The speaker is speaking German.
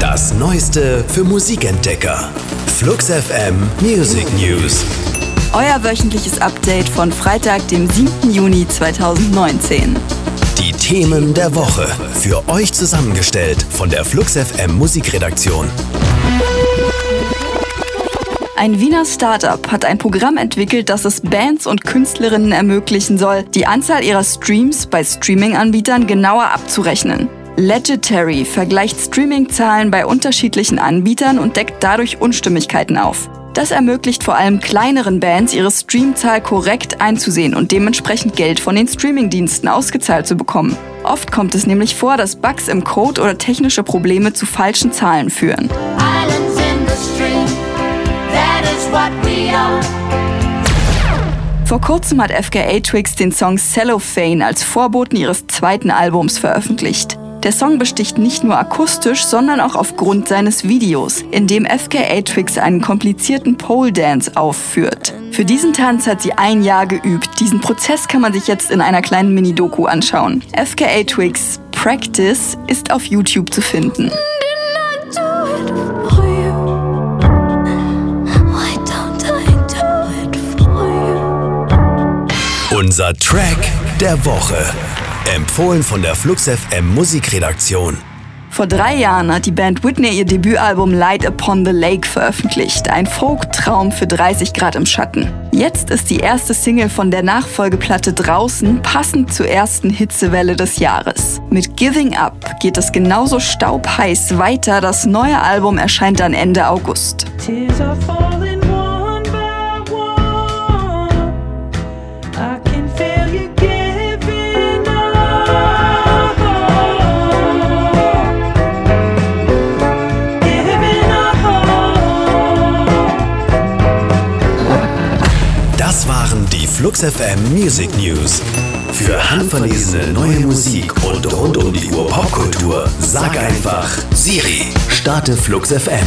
Das Neueste für Musikentdecker. Flux FM Music News. Euer wöchentliches Update von Freitag, dem 7. Juni 2019. Die Themen der Woche. Für euch zusammengestellt von der Flux FM Musikredaktion. Ein Wiener Startup hat ein Programm entwickelt, das es Bands und Künstlerinnen ermöglichen soll, die Anzahl ihrer Streams bei Streaming-Anbietern genauer abzurechnen. Legendary vergleicht Streaming-Zahlen bei unterschiedlichen Anbietern und deckt dadurch Unstimmigkeiten auf. Das ermöglicht vor allem kleineren Bands, ihre Streamzahl korrekt einzusehen und dementsprechend Geld von den Streamingdiensten ausgezahlt zu bekommen. Oft kommt es nämlich vor, dass Bugs im Code oder technische Probleme zu falschen Zahlen führen. Vor kurzem hat FKA Twigs den Song Cellophane als Vorboten ihres zweiten Albums veröffentlicht. Der Song besticht nicht nur akustisch, sondern auch aufgrund seines Videos, in dem FKA Twigs einen komplizierten Pole Dance aufführt. Für diesen Tanz hat sie ein Jahr geübt. Diesen Prozess kann man sich jetzt in einer kleinen Mini-Doku anschauen. FKA Twigs Practice ist auf YouTube zu finden. Unser Track der Woche. Empfohlen von der Flux FM Musikredaktion. Vor drei Jahren hat die Band Whitney ihr Debütalbum Light Upon the Lake veröffentlicht. Ein Folktraum für 30 Grad im Schatten. Jetzt ist die erste Single von der Nachfolgeplatte draußen, passend zur ersten Hitzewelle des Jahres. Mit Giving Up geht es genauso staubheiß weiter. Das neue Album erscheint dann Ende August. Tears are falling. Flux FM Music News. Für handverlesene neue Musik und rund um die Uhr Popkultur, sag einfach Siri, starte Flux FM.